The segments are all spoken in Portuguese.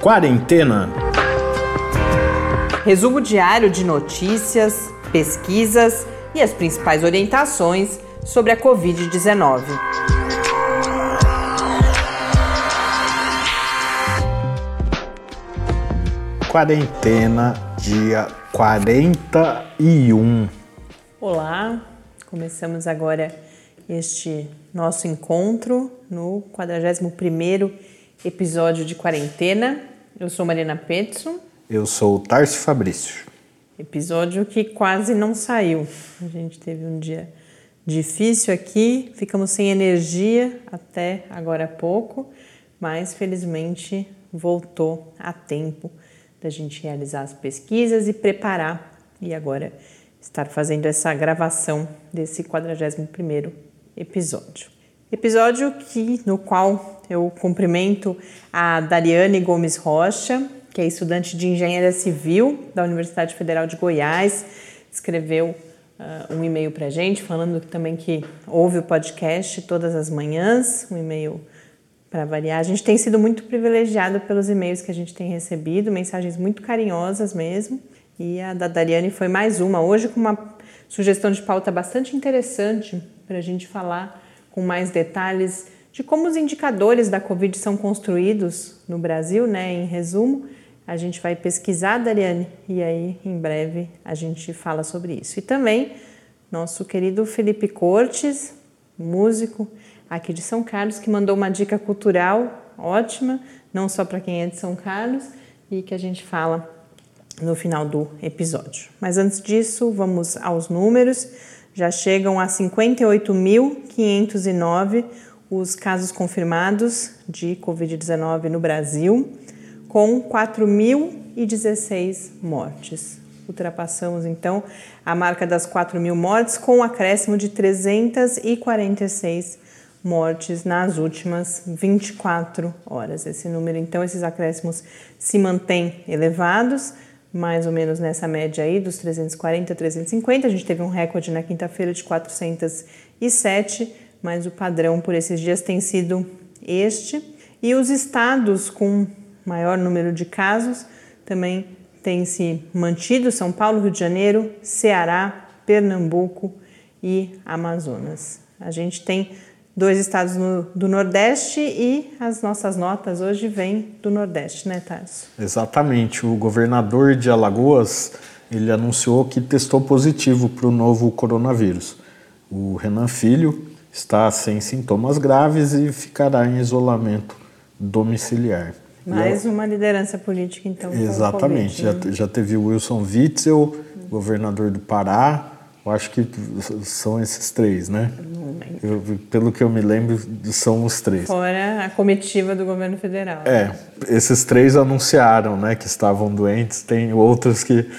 Quarentena. Resumo diário de notícias, pesquisas e as principais orientações sobre a Covid-19. Quarentena, dia 41. Olá, começamos agora este nosso encontro no 41º episódio de quarentena. Eu sou Marina Petson. Eu sou o Tarso Fabrício. Episódio que quase não saiu. A gente teve um dia difícil aqui, ficamos sem energia até agora há pouco, mas felizmente voltou a tempo da gente realizar as pesquisas e preparar e agora estar fazendo essa gravação desse 41º episódio. Episódio que no qual eu cumprimento a Dariane Gomes Rocha, que é estudante de engenharia civil da Universidade Federal de Goiás, escreveu uh, um e-mail para a gente falando também que ouve o podcast todas as manhãs, um e-mail para variar. A gente tem sido muito privilegiado pelos e-mails que a gente tem recebido, mensagens muito carinhosas mesmo. E a da Dariane foi mais uma, hoje com uma sugestão de pauta bastante interessante para a gente falar com mais detalhes de como os indicadores da Covid são construídos no Brasil, né? Em resumo, a gente vai pesquisar, Dariane, e aí em breve a gente fala sobre isso. E também nosso querido Felipe Cortes, músico aqui de São Carlos, que mandou uma dica cultural ótima, não só para quem é de São Carlos, e que a gente fala no final do episódio. Mas antes disso, vamos aos números. Já chegam a 58.509 os casos confirmados de Covid-19 no Brasil, com 4.016 mortes. Ultrapassamos então a marca das 4 mil mortes, com um acréscimo de 346 mortes nas últimas 24 horas. Esse número, então, esses acréscimos se mantêm elevados, mais ou menos nessa média aí dos 340 a 350. A gente teve um recorde na quinta-feira de 407 mas o padrão por esses dias tem sido este. E os estados com maior número de casos também têm se mantido: São Paulo, Rio de Janeiro, Ceará, Pernambuco e Amazonas. A gente tem dois estados no, do Nordeste e as nossas notas hoje vêm do Nordeste, né, Tarso? Exatamente. O governador de Alagoas ele anunciou que testou positivo para o novo coronavírus. O Renan Filho está sem sintomas graves e ficará em isolamento domiciliar. Mais uma liderança política, então. Exatamente. COVID, né? já, já teve o Wilson Witzel, governador do Pará. Eu acho que são esses três, né? Eu, pelo que eu me lembro, são os três. Fora a comitiva do governo federal. É, esses três anunciaram né, que estavam doentes. Tem outros que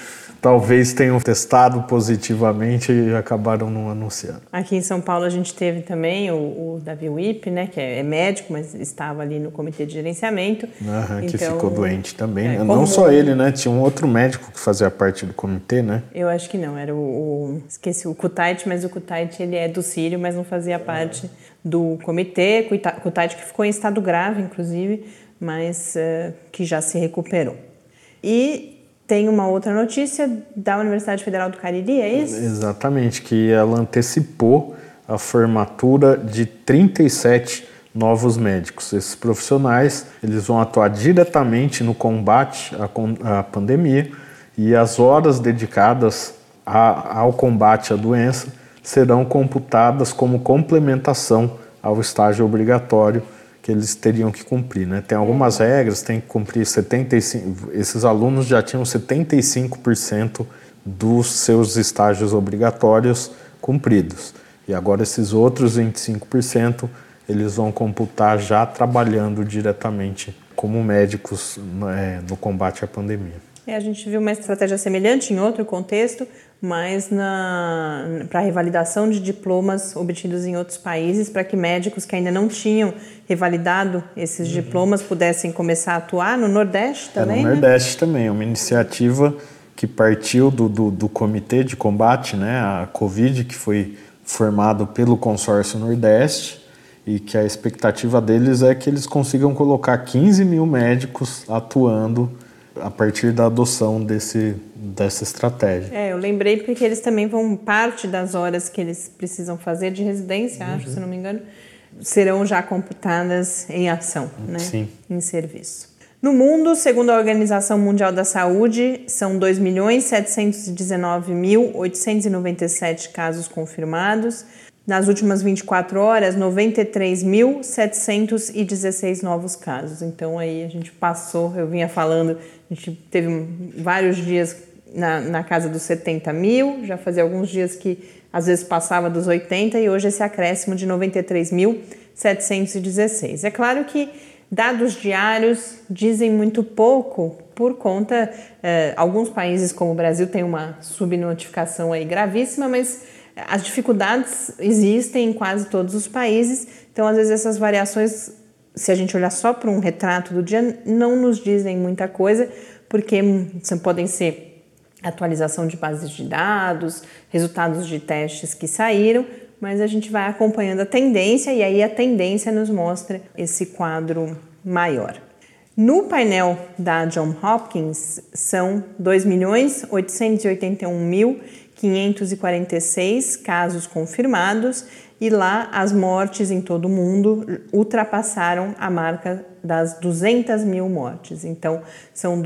talvez tenham testado positivamente e acabaram não anunciando. Aqui em São Paulo a gente teve também o, o Davi Wip, né, que é, é, médico, mas estava ali no comitê de gerenciamento. Uhum, então, que ficou doente também, é, né? Não só ele, né? Tinha um outro médico que fazia parte do comitê, né? Eu acho que não, era o, o esqueci o Kutait, mas o Kutait ele é do Sírio, mas não fazia parte do comitê. Kutait que ficou em estado grave, inclusive, mas uh, que já se recuperou. E tem uma outra notícia da Universidade Federal do Cariri, é isso? Exatamente, que ela antecipou a formatura de 37 novos médicos. Esses profissionais eles vão atuar diretamente no combate à, à pandemia e as horas dedicadas a, ao combate à doença serão computadas como complementação ao estágio obrigatório que eles teriam que cumprir. Né? Tem algumas regras, tem que cumprir 75%. Esses alunos já tinham 75% dos seus estágios obrigatórios cumpridos. E agora esses outros 25% eles vão computar já trabalhando diretamente como médicos né, no combate à pandemia. É, a gente viu uma estratégia semelhante em outro contexto, mas para a revalidação de diplomas obtidos em outros países, para que médicos que ainda não tinham revalidado esses uhum. diplomas pudessem começar a atuar no Nordeste também. É, no né? Nordeste também, uma iniciativa que partiu do, do, do, comitê de combate né, à Covid, que foi formado pelo consórcio Nordeste, e que a expectativa deles é que eles consigam colocar 15 mil médicos atuando a partir da adoção desse, dessa estratégia. É, eu lembrei porque eles também vão, parte das horas que eles precisam fazer de residência, uhum. acho, se não me engano, serão já computadas em ação, né? Sim. Em serviço. No mundo, segundo a Organização Mundial da Saúde, são 2.719.897 casos confirmados, nas últimas 24 horas, 93.716 novos casos. Então aí a gente passou, eu vinha falando, a gente teve vários dias na, na casa dos 70 mil, já fazia alguns dias que às vezes passava dos 80 e hoje esse acréscimo de 93.716. É claro que dados diários dizem muito pouco por conta, eh, alguns países como o Brasil têm uma subnotificação aí gravíssima, mas as dificuldades existem em quase todos os países, então às vezes essas variações, se a gente olhar só para um retrato do dia, não nos dizem muita coisa, porque podem ser atualização de bases de dados, resultados de testes que saíram, mas a gente vai acompanhando a tendência e aí a tendência nos mostra esse quadro maior. No painel da John Hopkins são 2.881.000 mil 546 casos confirmados e lá as mortes em todo o mundo ultrapassaram a marca das 200 mil mortes. Então, são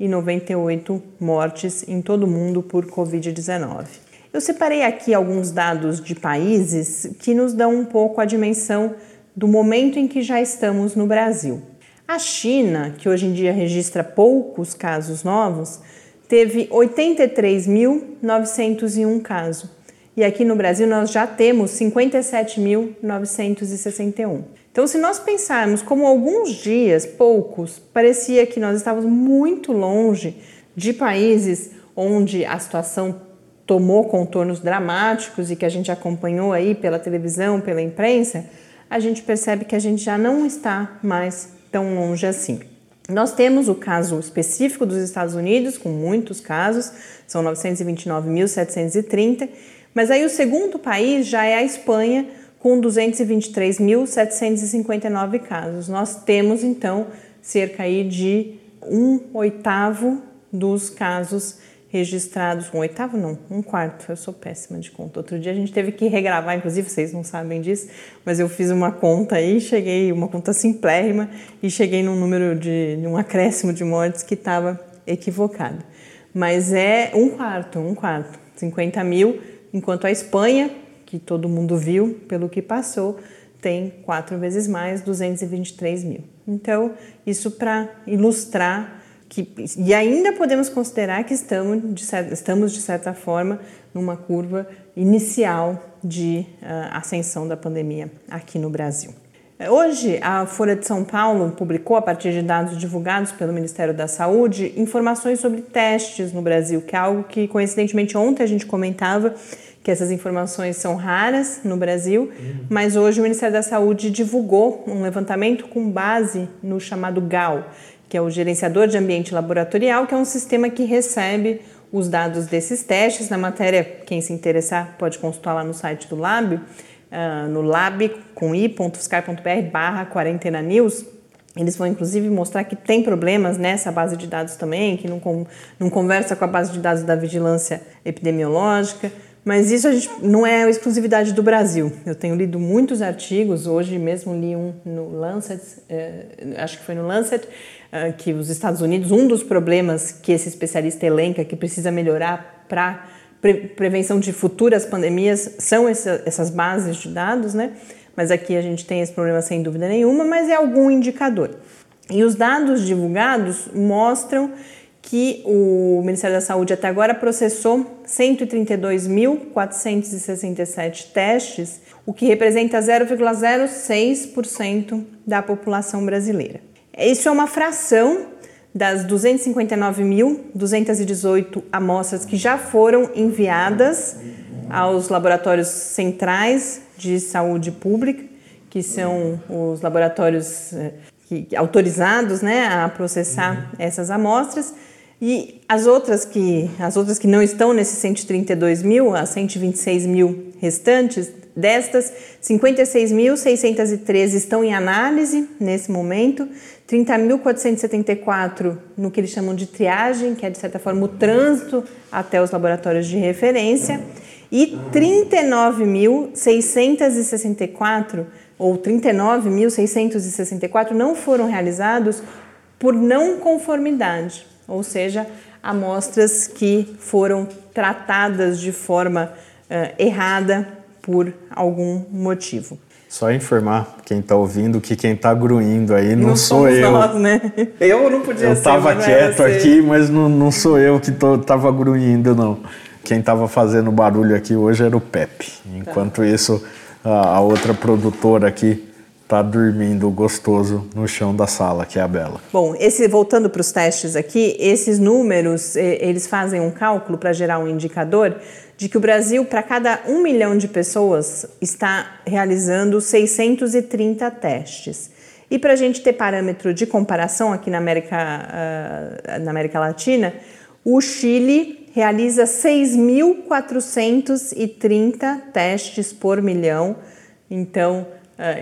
202.098 mortes em todo o mundo por Covid-19. Eu separei aqui alguns dados de países que nos dão um pouco a dimensão do momento em que já estamos no Brasil. A China, que hoje em dia registra poucos casos novos, teve 83.901 casos. E aqui no Brasil nós já temos 57.961. Então, se nós pensarmos como alguns dias, poucos, parecia que nós estávamos muito longe de países onde a situação tomou contornos dramáticos e que a gente acompanhou aí pela televisão, pela imprensa, a gente percebe que a gente já não está mais tão longe assim. Nós temos o caso específico dos Estados Unidos, com muitos casos, são 929.730, mas aí o segundo país já é a Espanha, com 223.759 casos. Nós temos então cerca aí de um oitavo dos casos registrados, um oitavo não, um quarto, eu sou péssima de conta. Outro dia a gente teve que regravar, inclusive vocês não sabem disso, mas eu fiz uma conta aí, cheguei, uma conta simplérrima, e cheguei num número de, um acréscimo de mortes que estava equivocado. Mas é um quarto, um quarto, 50 mil, enquanto a Espanha, que todo mundo viu pelo que passou, tem quatro vezes mais, 223 mil. Então, isso para ilustrar que, e ainda podemos considerar que estamos de, certa, estamos, de certa forma, numa curva inicial de uh, ascensão da pandemia aqui no Brasil. Hoje, a Folha de São Paulo publicou, a partir de dados divulgados pelo Ministério da Saúde, informações sobre testes no Brasil, que é algo que, coincidentemente, ontem a gente comentava que essas informações são raras no Brasil, uhum. mas hoje o Ministério da Saúde divulgou um levantamento com base no chamado GAL, que é o gerenciador de ambiente laboratorial, que é um sistema que recebe os dados desses testes. Na matéria, quem se interessar pode consultar lá no site do Lab, uh, no lab com i.fiscar.br barra quarentena news. Eles vão inclusive mostrar que tem problemas nessa base de dados também, que não, não conversa com a base de dados da vigilância epidemiológica. Mas isso gente, não é exclusividade do Brasil. Eu tenho lido muitos artigos, hoje mesmo li um no Lancet, eh, acho que foi no Lancet, eh, que os Estados Unidos, um dos problemas que esse especialista elenca que precisa melhorar para pre prevenção de futuras pandemias são essa, essas bases de dados, né? Mas aqui a gente tem esse problema sem dúvida nenhuma, mas é algum indicador. E os dados divulgados mostram que o Ministério da Saúde até agora processou 132.467 testes, o que representa 0,06% da população brasileira. Isso é uma fração das 259.218 amostras que já foram enviadas aos laboratórios centrais de saúde pública, que são os laboratórios eh, autorizados né, a processar essas amostras E as outras que, as outras que não estão nesses 132 mil, as 126 mil restantes, destas, 56.613 estão em análise nesse momento, 30.474 no que eles chamam de triagem, que é de certa forma o trânsito até os laboratórios de referência, e 39.664 ou 39.664 não foram realizados por não conformidade, ou seja, amostras que foram tratadas de forma uh, errada por algum motivo. Só informar quem está ouvindo que quem está gruindo aí não, não sou eu. Nós, né? Eu não podia eu ser. Eu tava quieto aqui, mas não, não sou eu que tô, tava gruindo, não. Quem estava fazendo barulho aqui hoje era o Pepe. Enquanto tá. isso, a, a outra produtora aqui está dormindo gostoso no chão da sala, que é a Bela. Bom, esse voltando para os testes aqui, esses números, eles fazem um cálculo para gerar um indicador de que o Brasil, para cada um milhão de pessoas, está realizando 630 testes. E para a gente ter parâmetro de comparação aqui na América, uh, na América Latina, o Chile realiza 6.430 testes por milhão. Então,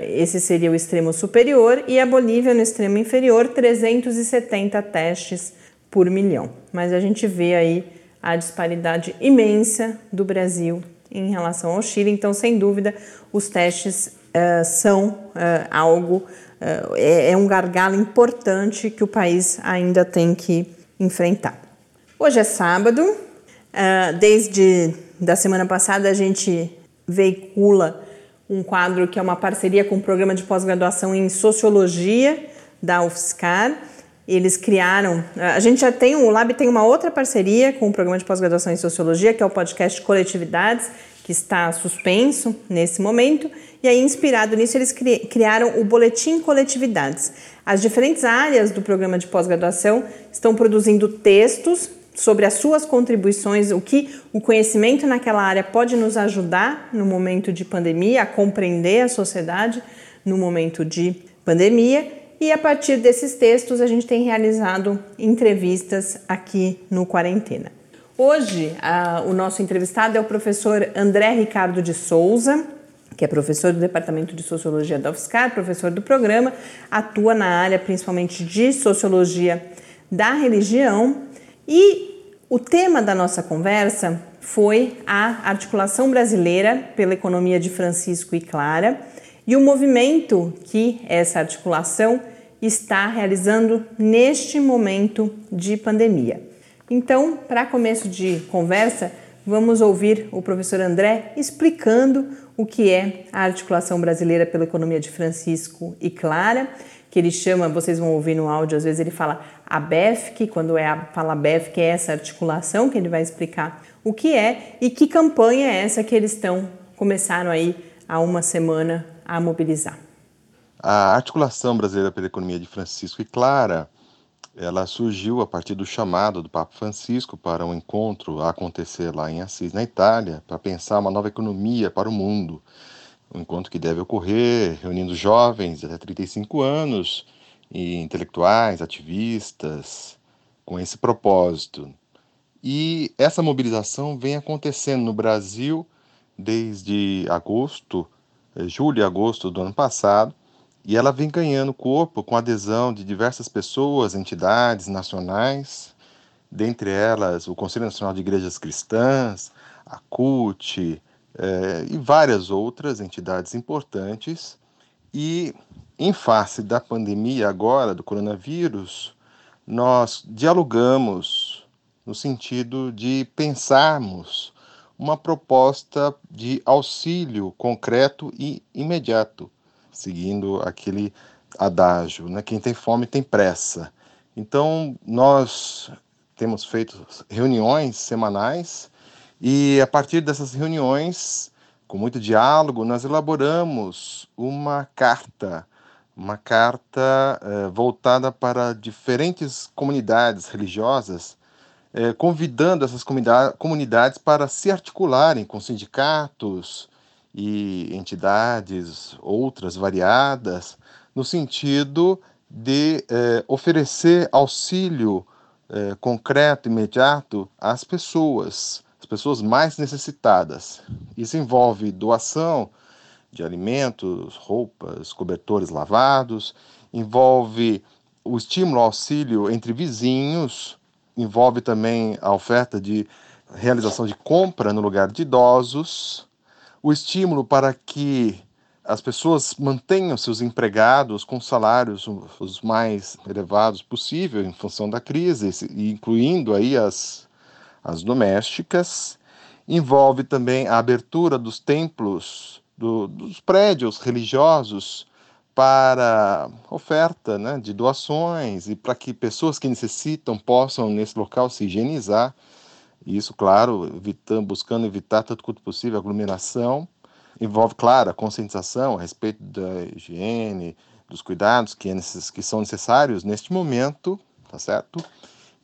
esse seria o extremo superior, e a Bolívia, no extremo inferior, 370 testes por milhão. Mas a gente vê aí a disparidade imensa do Brasil em relação ao Chile. Então, sem dúvida, os testes uh, são uh, algo, uh, é, é, um gargalo importante que o país ainda tem que enfrentar. Hoje é sábado, desde da semana passada a gente veicula um quadro que é uma parceria com o programa de pós-graduação em Sociologia da UFSCar eles criaram. A gente já tem, o Lab tem uma outra parceria com o programa de pós-graduação em Sociologia, que é o podcast Coletividades, que está suspenso nesse momento. E aí, inspirado nisso, eles criaram o Boletim Coletividades. As diferentes áreas do programa de pós-graduação estão produzindo textos sobre as suas contribuições, o que o conhecimento naquela área pode nos ajudar no momento de pandemia, a compreender a sociedade no momento de pandemia e a partir desses textos a gente tem realizado entrevistas aqui no Quarentena. Hoje, a, o nosso entrevistado é o professor André Ricardo de Souza, que é professor do Departamento de Sociologia da UFSCar, professor do programa, atua na área principalmente de Sociologia da Religião e o tema da nossa conversa foi a articulação brasileira pela economia de Francisco e Clara e o movimento que essa articulação está realizando neste momento de pandemia. Então, para começo de conversa, vamos ouvir o professor André explicando o que é a articulação brasileira pela economia de Francisco e Clara, que ele chama, vocês vão ouvir no áudio, às vezes ele fala a BEFC, quando é a fala BEFC, é essa articulação que ele vai explicar o que é e que campanha é essa que eles estão começaram aí há uma semana a mobilizar. A articulação brasileira pela economia de Francisco e Clara, ela surgiu a partir do chamado do Papa Francisco para um encontro a acontecer lá em Assis, na Itália, para pensar uma nova economia para o mundo. Um encontro que deve ocorrer reunindo jovens até 35 anos e intelectuais, ativistas, com esse propósito. E essa mobilização vem acontecendo no Brasil desde agosto, eh, julho e agosto do ano passado, e ela vem ganhando corpo com adesão de diversas pessoas, entidades nacionais, dentre elas o Conselho Nacional de Igrejas Cristãs, a CUT eh, e várias outras entidades importantes. E em face da pandemia agora, do coronavírus, nós dialogamos no sentido de pensarmos uma proposta de auxílio concreto e imediato seguindo aquele adágio, né? Quem tem fome tem pressa. Então, nós temos feito reuniões semanais e a partir dessas reuniões, com muito diálogo, nós elaboramos uma carta, uma carta eh, voltada para diferentes comunidades religiosas, eh, convidando essas comunidades para se articularem com sindicatos, e entidades outras variadas, no sentido de eh, oferecer auxílio é, concreto, imediato às pessoas, as pessoas mais necessitadas. Isso envolve doação de alimentos, roupas, cobertores lavados, envolve o estímulo ao auxílio entre vizinhos, envolve também a oferta de realização de compra no lugar de idosos, o estímulo para que as pessoas mantenham seus empregados com salários os mais elevados possível em função da crise, incluindo aí as, as domésticas. Envolve também a abertura dos templos, do, dos prédios religiosos para oferta né, de doações e para que pessoas que necessitam possam nesse local se higienizar. Isso, claro, evitando, buscando evitar tanto quanto possível aglomeração envolve, claro, a conscientização a respeito da higiene, dos cuidados que, é necess, que são necessários neste momento, tá certo?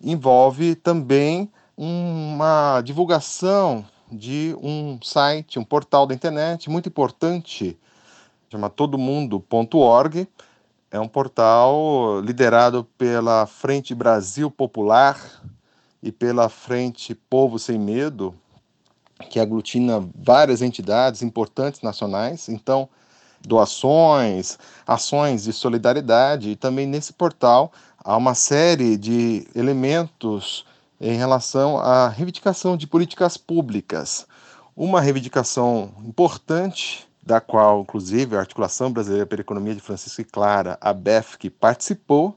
Envolve também uma divulgação de um site, um portal da internet muito importante, chama todomundo.org. É um portal liderado pela Frente Brasil Popular e pela Frente Povo Sem Medo, que aglutina várias entidades importantes nacionais, então doações, ações de solidariedade e também nesse portal há uma série de elementos em relação à reivindicação de políticas públicas. Uma reivindicação importante da qual, inclusive, a Articulação Brasileira pela Economia de Francisco e Clara, a BEF, participou,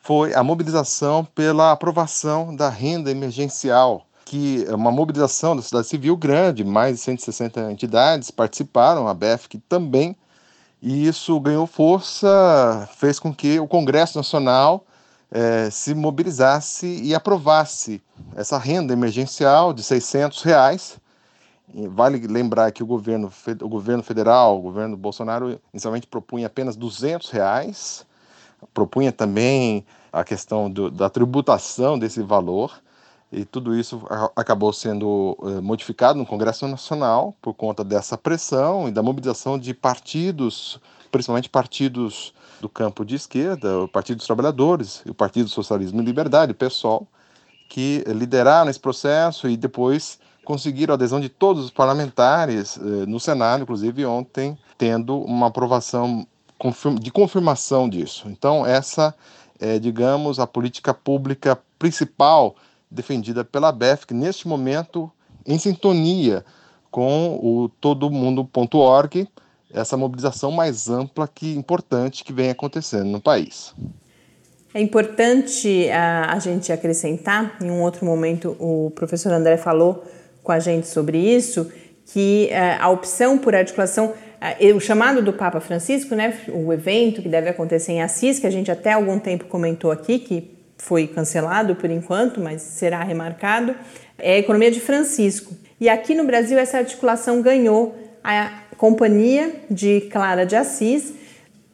foi a mobilização pela aprovação da renda emergencial que é uma mobilização da sociedade civil grande, mais de 160 entidades participaram, a BEFC também, e isso ganhou força, fez com que o Congresso Nacional eh, se mobilizasse e aprovasse essa renda emergencial de 600 reais. E vale lembrar que o governo, o governo federal, o governo Bolsonaro, inicialmente propunha apenas 200 reais, propunha também a questão do, da tributação desse valor, e tudo isso acabou sendo eh, modificado no Congresso Nacional por conta dessa pressão e da mobilização de partidos, principalmente partidos do campo de esquerda, o Partido dos Trabalhadores, o Partido Socialismo e Liberdade, o PSOL, que lideraram esse processo e depois conseguiram a adesão de todos os parlamentares eh, no Senado, inclusive ontem, tendo uma aprovação de confirmação disso. Então, essa é, digamos, a política pública principal defendida pela BEF, que neste momento, em sintonia com o todomundo.org, essa mobilização mais ampla que importante que vem acontecendo no país. É importante a, a gente acrescentar, em um outro momento o professor André falou com a gente sobre isso, que uh, a opção por articulação, uh, o chamado do Papa Francisco, né, o evento que deve acontecer em Assis, que a gente até algum tempo comentou aqui, que foi cancelado por enquanto, mas será remarcado, é a economia de Francisco. E aqui no Brasil essa articulação ganhou a companhia de Clara de Assis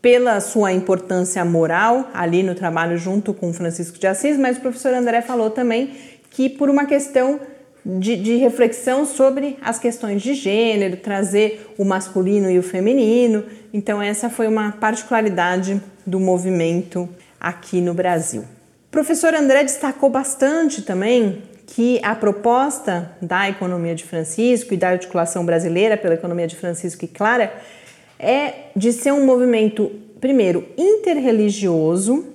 pela sua importância moral ali no trabalho junto com Francisco de Assis, mas o professor André falou também que por uma questão de, de, reflexão sobre as questões de gênero, trazer o masculino e o feminino. Então, essa foi uma particularidade do movimento aqui no Brasil. O professor André destacou bastante também que a proposta da economia de Francisco e da articulação brasileira pela economia de Francisco e Clara é de ser um movimento, primeiro, interreligioso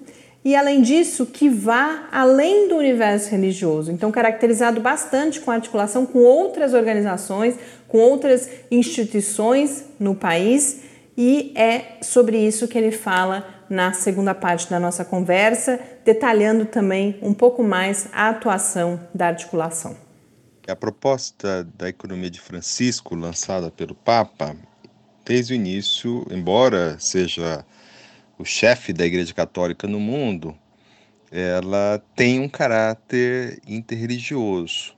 e, além disso, que vá além do universo religioso. Então, caracterizado bastante com articulação com outras organizações, com outras instituições no país, e é sobre isso que ele fala na segunda parte da nossa conversa, detalhando também um pouco mais a atuação da articulação. A proposta da economia de Francisco, lançada pelo Papa, desde o início, embora seja o chefe da Igreja Católica no mundo, ela tem um caráter interreligioso.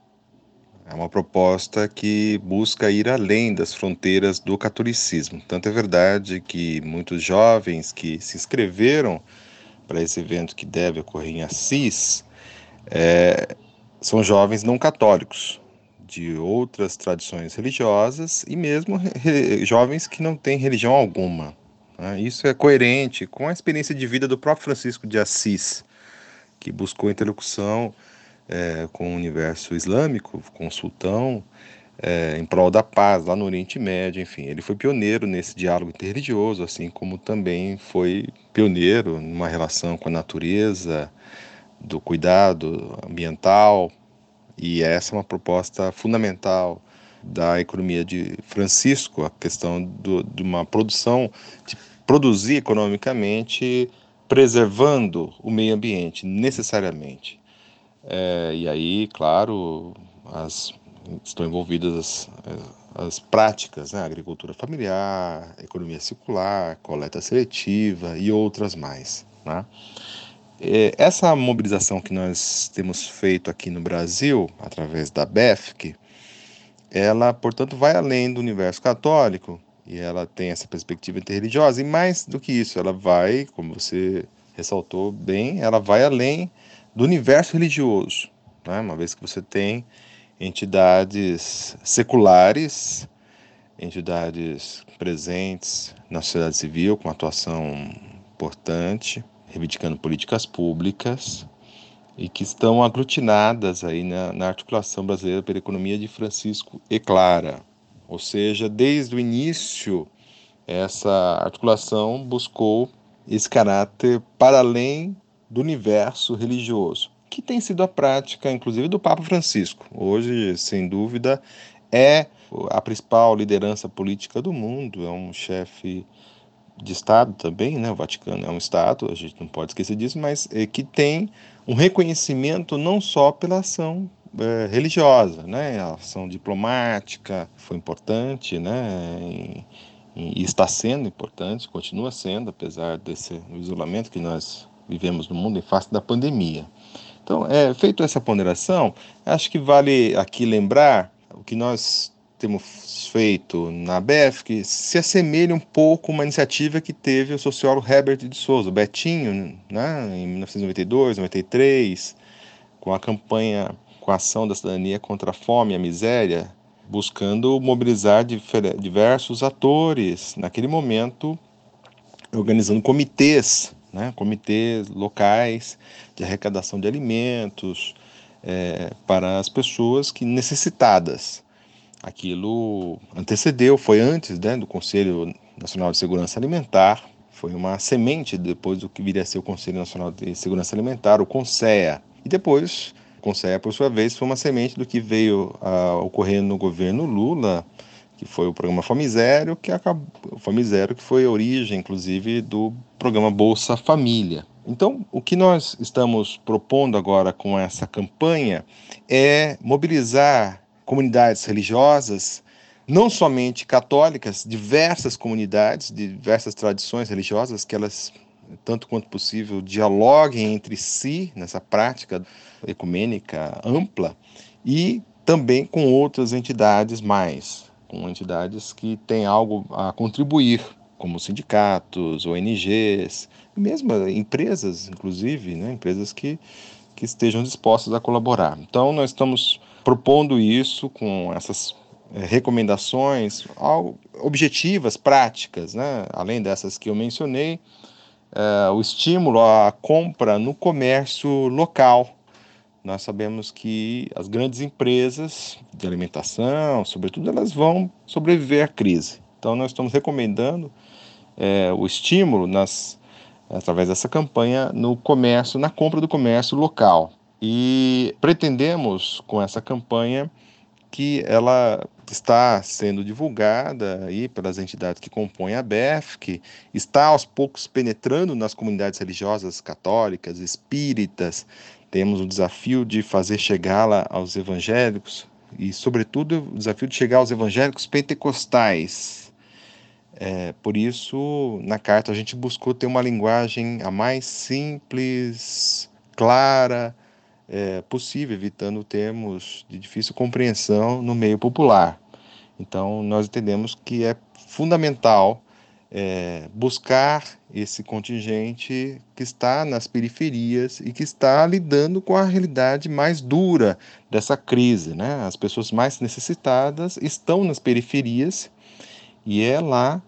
É uma proposta que busca ir além das fronteiras do catolicismo. Tanto é verdade que muitos jovens que se inscreveram para esse evento que deve ocorrer em Assis é, são jovens não católicos, de outras tradições religiosas e mesmo jovens que não têm religião alguma. Né? Isso é coerente com a experiência de vida do próprio Francisco de Assis, que buscou interlocução é, com o universo islâmico, com o sultão, é, em prol da paz lá no Oriente Médio, enfim. Ele foi pioneiro nesse diálogo interreligioso, assim como também foi pioneiro numa relação com a natureza, do cuidado ambiental, e essa é uma proposta fundamental da economia de Francisco, a questão do, de uma produção, de produzir economicamente, preservando o meio ambiente, necessariamente. É, e aí, claro, as, estão envolvidas as, as práticas, né? agricultura familiar, economia circular, coleta seletiva e outras mais. Né? É, essa mobilização que nós temos feito aqui no Brasil, através da BEFC, ela, portanto, vai além do universo católico e ela tem essa perspectiva interreligiosa. E mais do que isso, ela vai, como você ressaltou bem, ela vai além do universo religioso, né? uma vez que você tem entidades seculares, entidades presentes na sociedade civil com atuação importante, reivindicando políticas públicas e que estão aglutinadas aí na, na articulação brasileira pela economia de Francisco e Clara. Ou seja, desde o início, essa articulação buscou esse caráter para além do universo religioso, que tem sido a prática, inclusive, do Papa Francisco. Hoje, sem dúvida, é a principal liderança política do mundo, é um chefe de Estado também, né? O Vaticano é um Estado, a gente não pode esquecer disso, mas é, que tem um reconhecimento não só pela ação é, religiosa, né? A ação diplomática foi importante, né? E, e, está sendo importante, continua sendo, apesar desse isolamento que nós vivemos no mundo em face da pandemia. Então, é, feito essa ponderação, acho que vale aqui lembrar o que nós temos feito na BEF que se assemelha um pouco a uma iniciativa que teve o sociólogo Herbert de Souza, Betinho, né, em 1992, 93, com a campanha, com a ação da cidadania contra a fome e a miséria, buscando mobilizar diversos atores, naquele momento, organizando comitês, né, comitês locais de arrecadação de alimentos é, para as pessoas que necessitadas aquilo antecedeu, foi antes né, do Conselho Nacional de Segurança Alimentar, foi uma semente depois do que viria a ser o Conselho Nacional de Segurança Alimentar, o CONSEA. E depois, o CONSEA, por sua vez, foi uma semente do que veio a ocorrer no governo Lula, que foi o programa Zero, que acabou, Zero, que foi a origem, inclusive, do programa Bolsa Família. Então, o que nós estamos propondo agora com essa campanha é mobilizar comunidades religiosas, não somente católicas, diversas comunidades, diversas tradições religiosas, que elas, tanto quanto possível, dialoguem entre si nessa prática ecumênica ampla e também com outras entidades mais, com entidades que têm algo a contribuir, como sindicatos, ONGs, mesmo empresas, inclusive, né, empresas que, que estejam dispostas a colaborar. Então, nós estamos propondo isso com essas é, recomendações objetivas, práticas, né? além dessas que eu mencionei, é, o estímulo à compra no comércio local. Nós sabemos que as grandes empresas de alimentação, sobretudo, elas vão sobreviver à crise. Então, nós estamos recomendando é, o estímulo nas, através dessa campanha no comércio, na compra do comércio local. E pretendemos com essa campanha que ela está sendo divulgada aí pelas entidades que compõem a BEF, que está aos poucos penetrando nas comunidades religiosas católicas, espíritas. Temos o desafio de fazer chegá-la aos evangélicos e, sobretudo, o desafio de chegar aos evangélicos pentecostais. É, por isso, na carta, a gente buscou ter uma linguagem a mais simples, clara, é, possível, evitando termos de difícil compreensão no meio popular. Então, nós entendemos que é fundamental é, buscar esse contingente que está nas periferias e que está lidando com a realidade mais dura dessa crise. Né? As pessoas mais necessitadas estão nas periferias e é lá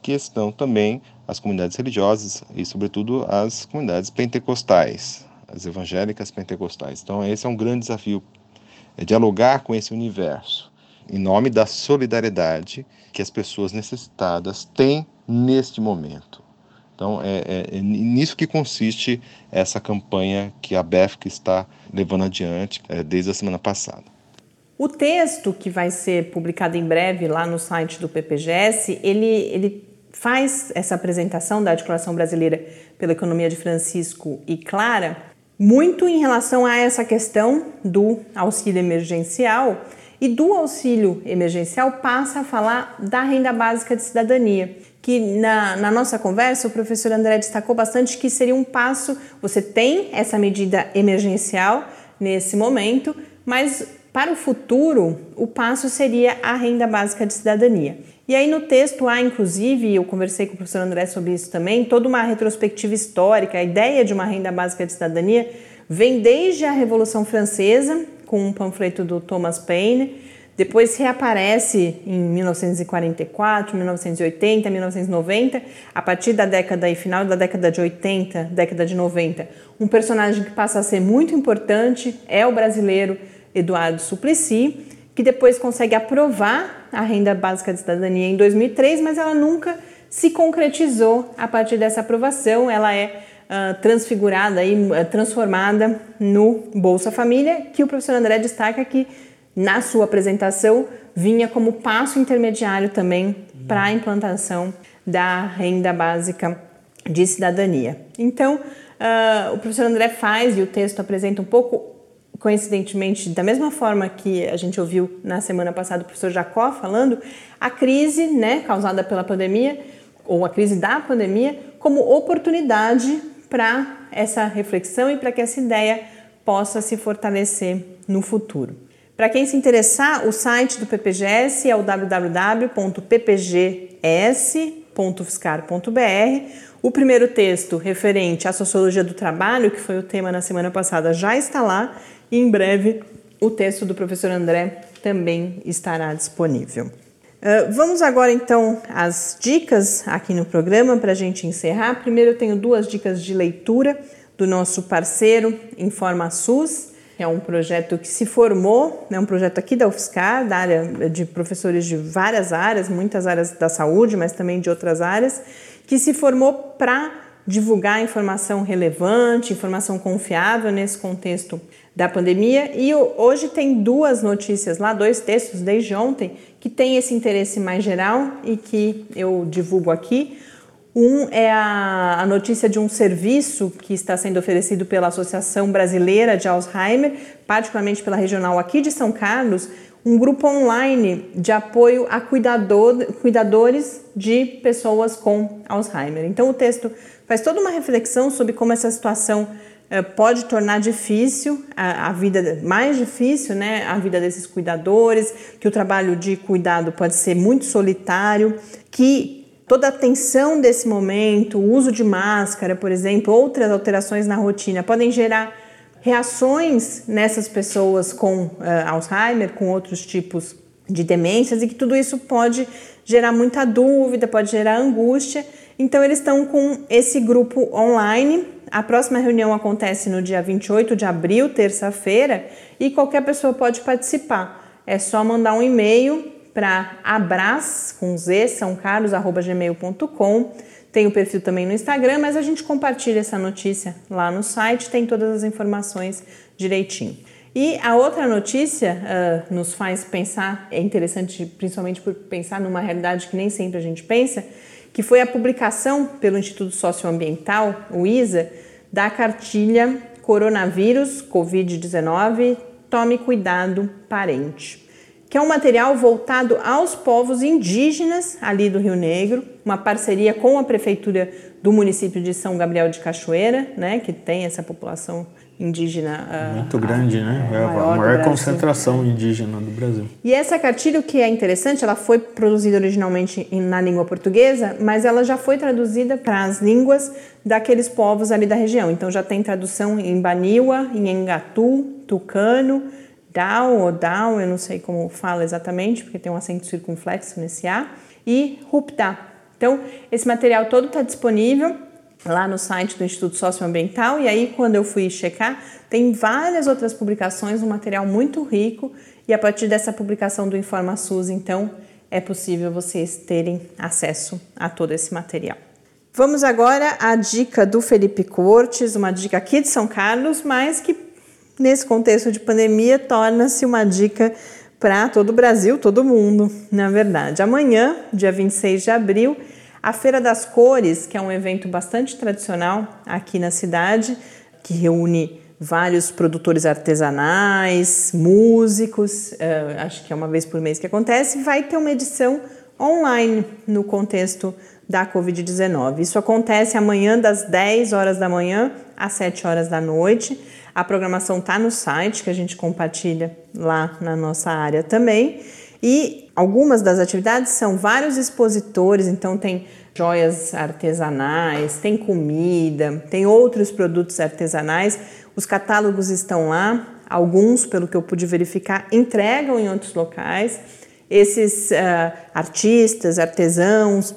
que estão também as comunidades religiosas e, sobretudo, as comunidades pentecostais. as evangélicas pentecostais. Então, esse é um grande desafio, é dialogar com esse universo, em nome da solidariedade que as pessoas necessitadas têm neste momento. Então, é, é, é, nisso que consiste essa campanha que a BEFC está levando adiante é, desde a semana passada. O texto que vai ser publicado em breve lá no site do PPGS, ele, ele faz essa apresentação da articulação brasileira pela economia de Francisco e Clara muito em relação a essa questão do auxílio emergencial e do auxílio emergencial passa a falar da renda básica de cidadania que na, na, nossa conversa o professor André destacou bastante que seria um passo. Você tem essa medida emergencial nesse momento, mas para o futuro o passo seria a renda básica de cidadania. E aí no texto há, inclusive, eu conversei com o professor André sobre isso também, toda uma retrospectiva histórica. A ideia de uma renda básica de cidadania vem desde a Revolução Francesa, com um panfleto do Thomas Paine depois reaparece em 1944, 1980, 1990, a partir da década e final da década de 80, década de 90. Um personagem que passa a ser muito importante é o brasileiro Eduardo Suplicy, que depois consegue aprovar a renda básica de cidadania em 2003, mas ela nunca se concretizou a partir dessa aprovação. Ela é uh, transfigurada e uh, transformada no Bolsa Família, que o professor André destaca que na sua apresentação, vinha como passo intermediário também para a implantação da renda básica de cidadania. Então, uh, o professor André faz e o texto apresenta um pouco, coincidentemente, da mesma forma que a gente ouviu na semana passada o professor Jacó falando, a crise né, causada pela pandemia, ou a crise da pandemia, como oportunidade para essa reflexão e para que essa ideia possa se fortalecer no futuro. Para quem se interessar, o site do PPGS é o www.ppgs.fiscar.br. O primeiro texto referente à sociologia do trabalho, que foi o tema na semana passada, já está lá e em breve o texto do professor André também estará disponível. Uh, vamos agora então às dicas aqui no programa para a gente encerrar. Primeiro eu tenho duas dicas de leitura do nosso parceiro Informa SUS é um projeto que se formou, é um projeto aqui da UFSCar, da área de professores de várias áreas, muitas áreas da saúde, mas também de outras áreas, que se formou para divulgar informação relevante, informação confiável nesse contexto da pandemia. E hoje tem duas notícias lá, dois textos desde ontem, que têm esse interesse mais geral e que eu divulgo aqui. Um é a, a, notícia de um serviço que está sendo oferecido pela Associação Brasileira de Alzheimer, particularmente pela regional aqui de São Carlos, um grupo online de apoio a cuidador, cuidadores de pessoas com Alzheimer. Então, o texto faz toda uma reflexão sobre como essa situação eh, pode tornar difícil a, a, vida, mais difícil, né, a vida desses cuidadores, que o trabalho de cuidado pode ser muito solitário, que toda a tensão desse momento, o uso de máscara, por exemplo, outras alterações na rotina podem gerar reações nessas pessoas com uh, Alzheimer, com outros tipos de demências e que tudo isso pode gerar muita dúvida, pode gerar angústia. Então eles estão com esse grupo online. A próxima reunião acontece no dia 28 de abril, terça-feira, e qualquer pessoa pode participar. É só mandar um e-mail para abras com z sãocarlos@gmail.com. Tem o perfil também no Instagram, mas a gente compartilha essa notícia lá no site, tem todas as informações direitinho. E a outra notícia uh, nos faz pensar, é interessante principalmente por pensar numa realidade que nem sempre a gente pensa, que foi a publicação pelo Instituto Socioambiental, o ISA, da cartilha Coronavírus Covid-19, Tome Cuidado Parente que é um material voltado aos povos indígenas ali do Rio Negro, uma parceria com a prefeitura do município de São Gabriel de Cachoeira, né, que tem essa população indígena uh, muito grande, a, né? É a maior, maior concentração indígena do Brasil. E essa cartilha, o que é interessante, ela foi produzida originalmente na língua portuguesa, mas ela já foi traduzida para as línguas daqueles povos ali da região. Então já tem tradução em Baniwa, em Engatu, Tucano, down ou down, eu não sei como fala exatamente, porque tem um acento circunflexo nesse A, e rupta. Então, esse material todo está disponível lá no site do Instituto Socioambiental e aí quando eu fui checar, tem várias outras publicações, um material muito rico e a partir dessa publicação do InformaSUS, então, é possível vocês terem acesso a todo esse material. Vamos agora à dica do Felipe Cortes, uma dica aqui de São Carlos, mas que nesse contexto de pandemia torna-se uma dica para todo o Brasil, todo mundo, na verdade. Amanhã, dia 26 de abril, a Feira das Cores, que é um evento bastante tradicional aqui na cidade, que reúne vários produtores artesanais, músicos, uh, acho que é uma vez por mês que acontece, vai ter uma edição online no contexto da Covid-19. Isso acontece amanhã das 10 horas da manhã às 7 horas da noite. A programação está no site que a gente compartilha lá na nossa área também. E algumas das atividades são vários expositores, então tem joias artesanais, tem comida, tem outros produtos artesanais. Os catálogos estão lá, alguns, pelo que eu pude verificar, entregam em outros locais. Esses uh, artistas, artesãos,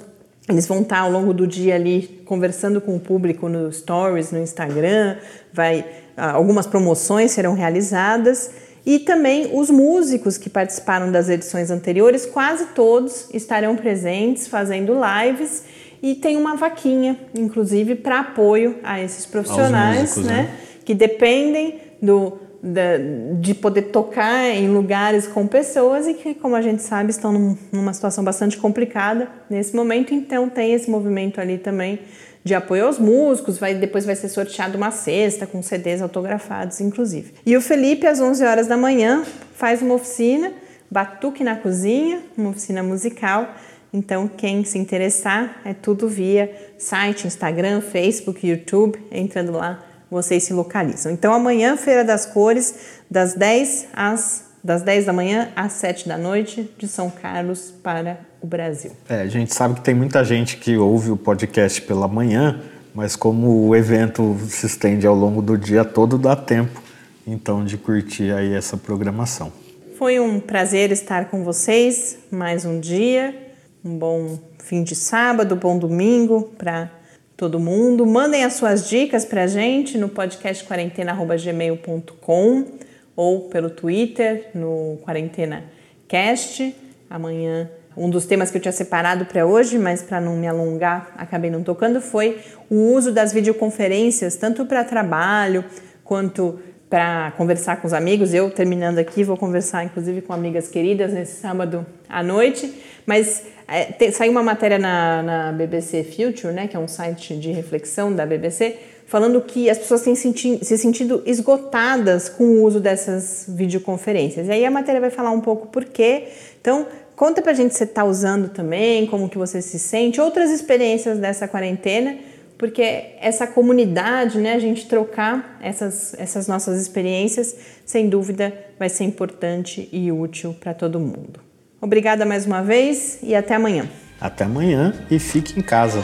eles vão estar ao longo do dia ali conversando com o público no Stories, no Instagram, vai, algumas promoções serão realizadas e também os músicos que participaram das edições anteriores, quase todos estarão presentes fazendo lives e tem uma vaquinha, inclusive, para apoio a esses profissionais, músicos, né, né? Que dependem do, da, de poder tocar em lugares com pessoas e que, como a gente sabe, estão num, numa situação bastante complicada nesse momento. Então, tem esse movimento ali também de apoio aos músicos, vai, depois vai ser sorteado uma cesta com CDs autografados, inclusive. E o Felipe, às 11 horas da manhã, faz uma oficina, Batuque na Cozinha, uma oficina musical. Então, quem se interessar, é tudo via site, Instagram, Facebook, YouTube, entrando lá, vocês se localizam. Então, amanhã, Feira das Cores, das 10 às das 10 da manhã às 7 da noite, de São Carlos para o Brasil. É, a gente sabe que tem muita gente que ouve o podcast pela manhã, mas como o evento se estende ao longo do dia todo, dá tempo então de curtir aí essa programação. Foi um prazer estar com vocês mais um dia, um bom fim de sábado, bom domingo para todo mundo. Mandem as suas dicas para a gente no podcast quarentena@gmail.com ou pelo Twitter no quarentena cast. Amanhã um dos temas que eu tinha separado para hoje, mas para não me alongar, acabei não tocando, foi o uso das videoconferências, tanto para trabalho quanto para conversar com os amigos. Eu, terminando aqui, vou conversar inclusive com amigas queridas nesse sábado à noite. Mas é, saiu uma matéria na, na BBC Future, né, que é um site de reflexão da BBC, falando que as pessoas têm senti se sentido esgotadas com o uso dessas videoconferências. E aí a matéria vai falar um pouco por quê. Então, Conta pra gente se você está usando também, como que você se sente, outras experiências dessa quarentena, porque essa comunidade, né, a gente trocar essas, essas nossas experiências, sem dúvida vai ser importante e útil para todo mundo. Obrigada mais uma vez e até amanhã. Até amanhã e fique em casa.